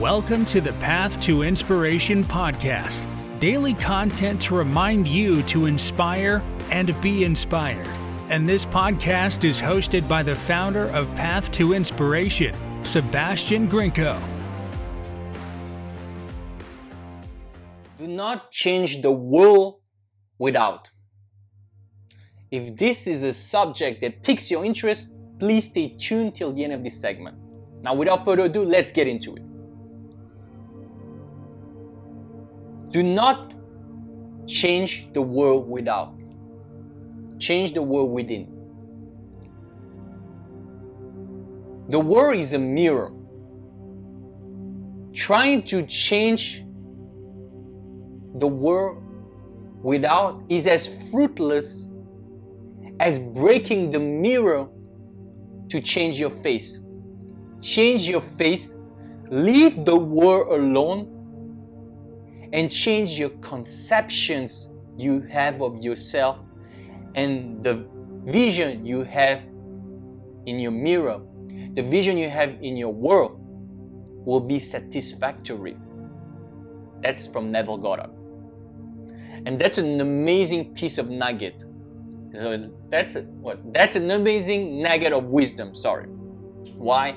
Welcome to the Path to Inspiration podcast. Daily content to remind you to inspire and be inspired. And this podcast is hosted by the founder of Path to Inspiration, Sebastian Grinko. Do not change the world without. If this is a subject that piques your interest, please stay tuned till the end of this segment. Now, without further ado, let's get into it. Do not change the world without. Change the world within. The world is a mirror. Trying to change the world without is as fruitless as breaking the mirror to change your face. Change your face, leave the world alone, and change your conceptions you have of yourself and the vision you have in your mirror, the vision you have in your world will be satisfactory. That's from Neville Goddard. And that's an amazing piece of nugget. So that's a, what that's an amazing nugget of wisdom, sorry. Why?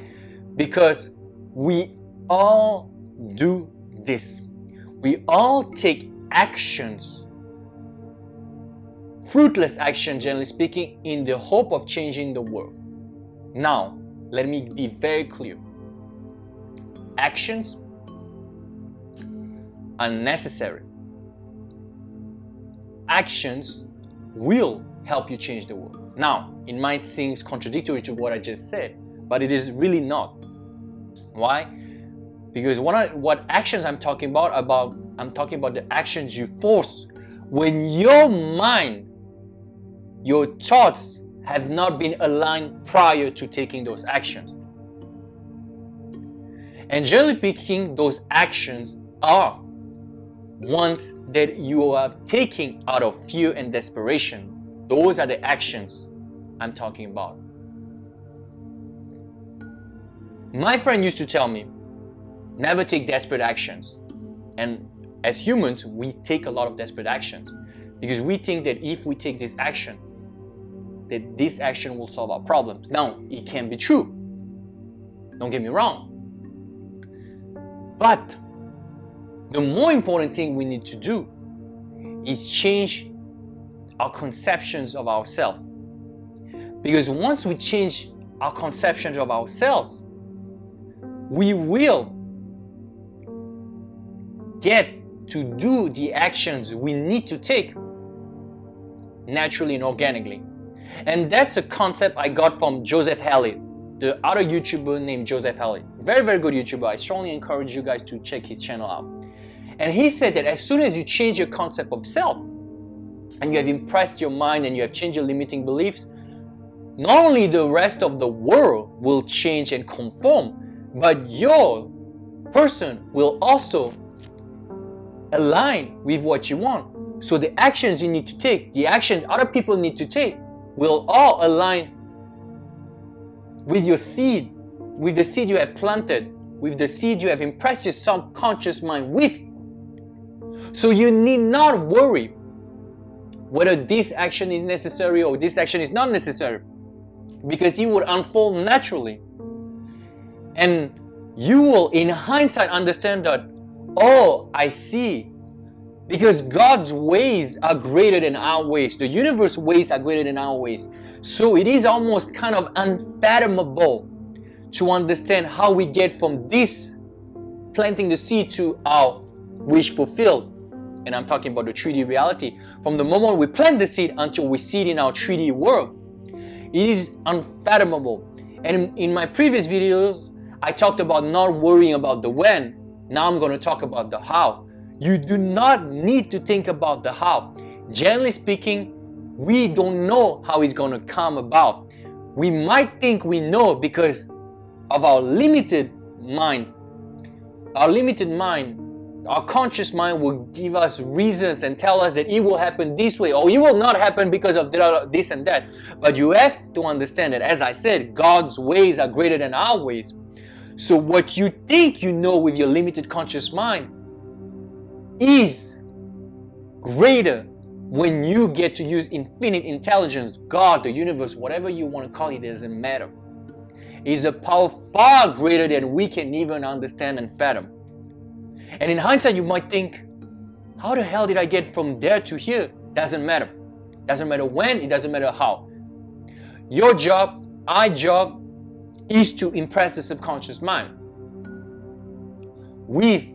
Because we all do this we all take actions, fruitless action, generally speaking, in the hope of changing the world. Now, let me be very clear. Actions are necessary. Actions will help you change the world. Now, it might seem contradictory to what I just said, but it is really not. Why? Because what, what actions I'm talking about, about I'm talking about the actions you force when your mind, your thoughts have not been aligned prior to taking those actions. And generally speaking, those actions are ones that you are taking out of fear and desperation. Those are the actions I'm talking about. My friend used to tell me, never take desperate actions. And as humans, we take a lot of desperate actions because we think that if we take this action, that this action will solve our problems. Now, it can be true. Don't get me wrong. But the more important thing we need to do is change our conceptions of ourselves. Because once we change our conceptions of ourselves, we will get to do the actions we need to take naturally and organically. And that's a concept I got from Joseph Hallit, the other YouTuber named Joseph Hallit. Very, very good YouTuber. I strongly encourage you guys to check his channel out. And he said that as soon as you change your concept of self and you have impressed your mind and you have changed your limiting beliefs, not only the rest of the world will change and conform, but your person will also align with what you want. So the actions you need to take, the actions other people need to take, will all align with your seed, with the seed you have planted, with the seed you have impressed your subconscious mind with. So you need not worry whether this action is necessary or this action is not necessary because it would unfold naturally. And you will, in hindsight, understand that Oh, I see. Because God's ways are greater than our ways. The universe ways are greater than our ways. So it is almost kind of unfathomable to understand how we get from this planting the seed to our wish fulfilled. And I'm talking about the 3D reality. From the moment we plant the seed until we see it in our 3D world, it is unfathomable. And in my previous videos, I talked about not worrying about the when, now I'm going to talk about the how. You do not need to think about the how. Generally speaking, we don't know how it's going to come about. We might think we know because of our limited mind. Our limited mind, our conscious mind will give us reasons and tell us that it will happen this way or it will not happen because of this and that. But you have to understand that, as I said, God's ways are greater than our ways. So, what you think you know with your limited conscious mind is greater when you get to use infinite intelligence, God, the universe, whatever you want to call it, doesn't matter. Is a power far greater than we can even understand and fathom. And in hindsight, you might think, how the hell did I get from there to here? Doesn't matter. Doesn't matter when, it doesn't matter how. Your job, our job, is to impress the subconscious mind with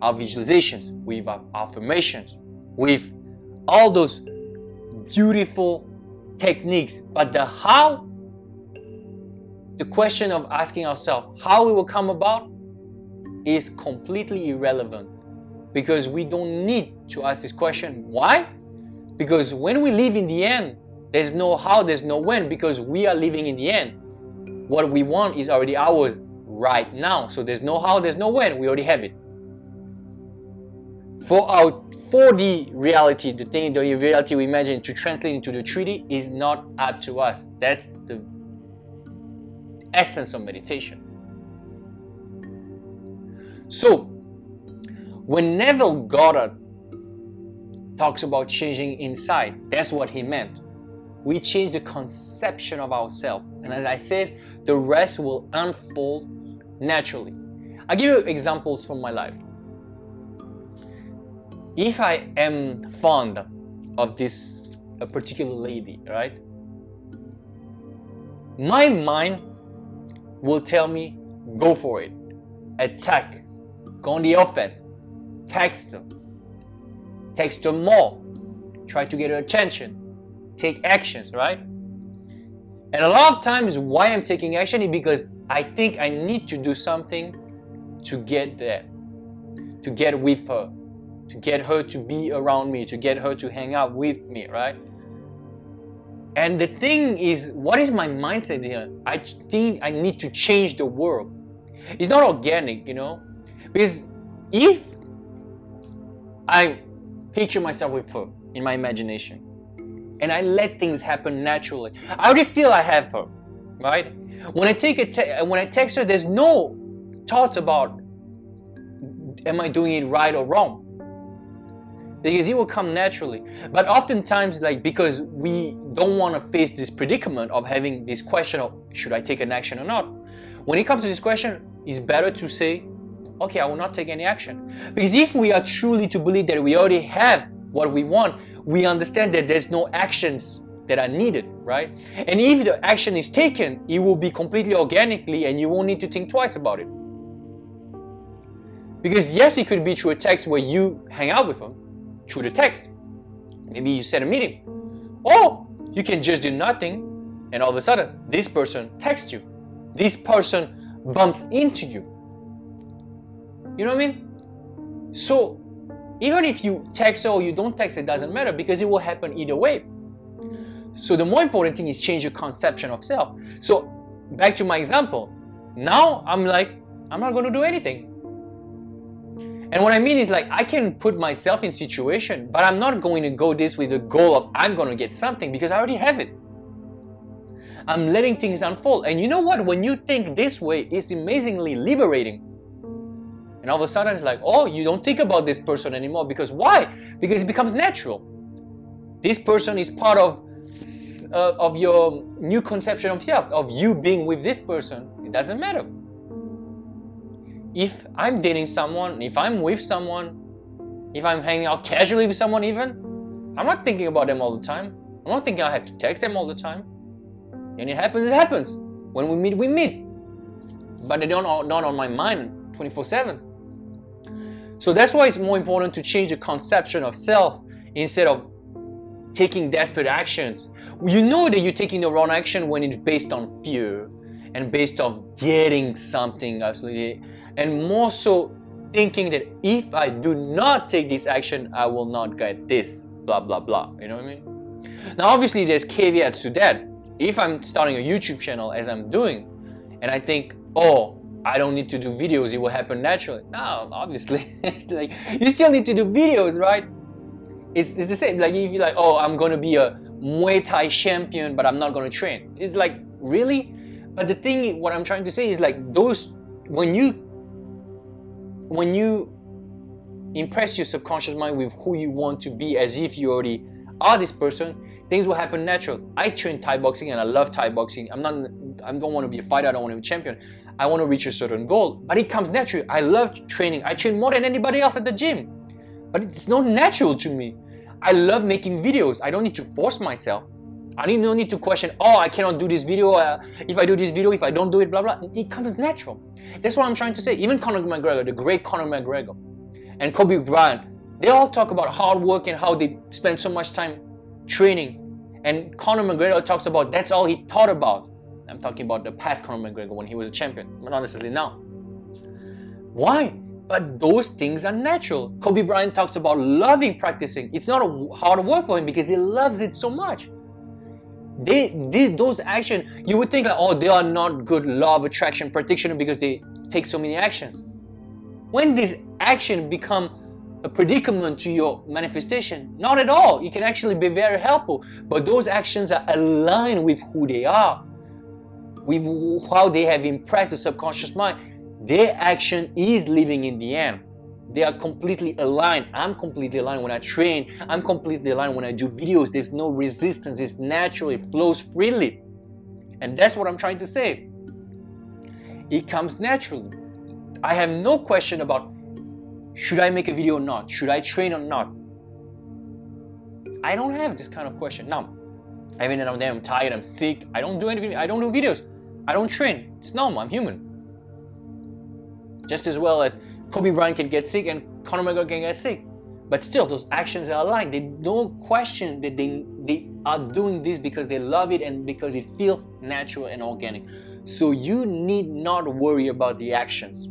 our visualizations, with our affirmations, with all those beautiful techniques. But the how, the question of asking ourselves how it will come about is completely irrelevant because we don't need to ask this question. Why? Because when we live in the end, there's no how, there's no when, because we are living in the end. What we want is already ours right now. So there's no how, there's no when, we already have it. For our 4D reality, the thing, the reality we imagine to translate into the 3D is not up to us. That's the essence of meditation. So, when Neville Goddard talks about changing inside, that's what he meant. We change the conception of ourselves. And as I said, the rest will unfold naturally. I'll give you examples from my life. If I am fond of this a particular lady, right? My mind will tell me, go for it, attack, go on the offense, text her, text her more, try to get her attention, take actions, right? And a lot of times, why I'm taking action is because I think I need to do something to get there, to get with her, to get her to be around me, to get her to hang out with me, right? And the thing is, what is my mindset here? I think I need to change the world. It's not organic, you know? Because if I picture myself with her in my imagination, and I let things happen naturally. I already feel I have her, right? When I take a te- when I text her, there's no thoughts about am I doing it right or wrong because it will come naturally. But oftentimes, like because we don't want to face this predicament of having this question of should I take an action or not. When it comes to this question, it's better to say, okay, I will not take any action. Because if we are truly to believe that we already have what we want, we understand that there's no actions that are needed, right? And if the action is taken, it will be completely organically and you won't need to think twice about it. Because yes, it could be through a text where you hang out with them, through the text. Maybe you set a meeting. Or you can just do nothing and all of a sudden this person texts you. This person bumps into you. You know what I mean? So even if you text or you don't text, it doesn't matter because it will happen either way. So the more important thing is change your conception of self. So back to my example. Now I'm like, I'm not going to do anything. And what I mean is like I can put myself in situation, but I'm not going to go this with the goal of I'm going to get something because I already have it. I'm letting things unfold. And you know what? When you think this way, it's amazingly liberating. And all of a sudden it's like, oh, you don't think about this person anymore because why? Because it becomes natural. This person is part of uh, of your new conception of self, of you being with this person. It doesn't matter if I'm dating someone, if I'm with someone, if I'm hanging out casually with someone, even, I'm not thinking about them all the time. I'm not thinking I have to text them all the time. And it happens, it happens. When we meet, we meet. But they don't not on my mind 24 7. So that's why it's more important to change the conception of self instead of taking desperate actions. You know that you're taking the wrong action when it's based on fear and based on getting something absolutely and more so thinking that if I do not take this action, I will not get this, blah, blah, blah. You know what I mean? Now, obviously, there's caveats to that. If I'm starting a YouTube channel as I'm doing, and I think, oh, I don't need to do videos, it will happen naturally. No, obviously. like, you still need to do videos, right? It's, it's the same. Like, if you're like, oh, I'm to be a Muay Thai champion, but I'm not to train. It's like, really? But the thing, what I'm trying to say is like, those when you when you impress your subconscious mind with who you want to be as if you already are this person things will happen natural i train thai boxing and i love thai boxing i'm not i don't want to be a fighter i don't want to be a champion i want to reach a certain goal but it comes naturally i love training i train more than anybody else at the gym but it's not natural to me i love making videos i don't need to force myself I need, no need to question, oh, I cannot do this video. Uh, if I do this video, if I don't do it, blah, blah. It comes natural. That's what I'm trying to say. Even Conor McGregor, the great Conor McGregor, and Kobe Bryant, they all talk about hard work and how they spend so much time training. And Conor McGregor talks about that's all he thought about. I'm talking about the past Conor McGregor when he was a champion, not necessarily now. Why? But those things are natural. Kobe Bryant talks about loving practicing. It's not a hard work for him because he loves it so much they did those actions you would think like oh they are not good law of attraction practitioner because they take so many actions when this action become a predicament to your manifestation not at all it can actually be very helpful but those actions are aligned with who they are with how they have impressed the subconscious mind their action is living in the end they are completely aligned. I'm completely aligned when I train. I'm completely aligned when I do videos. There's no resistance. It's natural. It flows freely. And that's what I'm trying to say. It comes naturally. I have no question about should I make a video or not? Should I train or not? I don't have this kind of question. Now, I mean, I'm, I'm tired, I'm sick, I don't do anything, I don't do videos, I don't train. It's normal, I'm human. Just as well as Kobe Bryant can get sick and Conor McGregor can get sick. But still, those actions are aligned. They don't question that they, they are doing this because they love it and because it feels natural and organic. So you need not worry about the actions.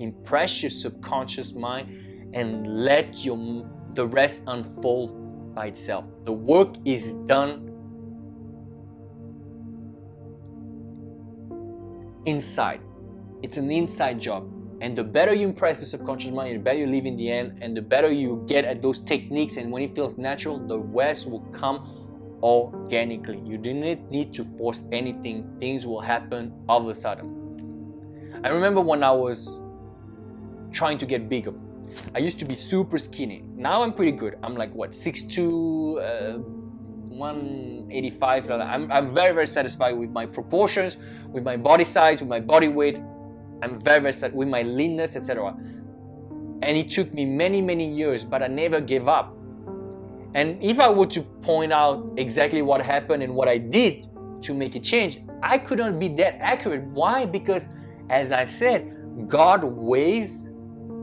Impress your subconscious mind and let your the rest unfold by itself. The work is done inside. It's an inside job. And the better you impress the subconscious mind, the better you live in the end, and the better you get at those techniques, and when it feels natural, the rest will come organically. You not need to force anything, things will happen all of a sudden. I remember when I was trying to get bigger. I used to be super skinny. Now I'm pretty good. I'm like what, 6'2, uh, 185. I'm, I'm very, very satisfied with my proportions, with my body size, with my body weight. I'm very, very sad with my leanness, etc. And it took me many, many years, but I never gave up. And if I were to point out exactly what happened and what I did to make a change, I couldn't be that accurate. Why? Because, as I said, God ways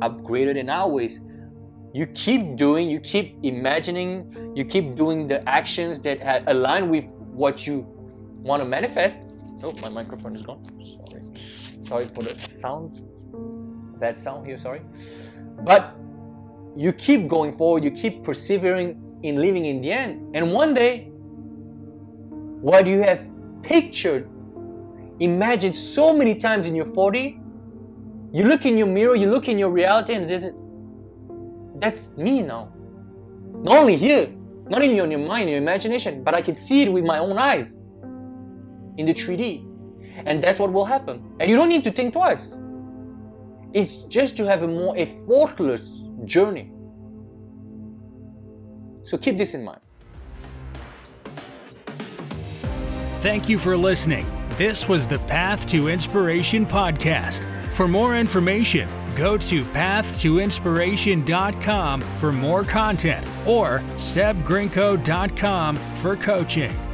are greater than our ways. You keep doing, you keep imagining, you keep doing the actions that align with what you want to manifest. Oh, my microphone is gone. Sorry sorry for the sound bad sound here sorry but you keep going forward you keep persevering in living in the end and one day what you have pictured imagined so many times in your 4D you look in your mirror you look in your reality and that's me now not only here not your, in your mind your imagination but i can see it with my own eyes in the 3d and that's what will happen. And you don't need to think twice. It's just to have a more effortless journey. So keep this in mind. Thank you for listening. This was the Path to Inspiration podcast. For more information, go to pathtoinspiration.com for more content or sebgrinko.com for coaching.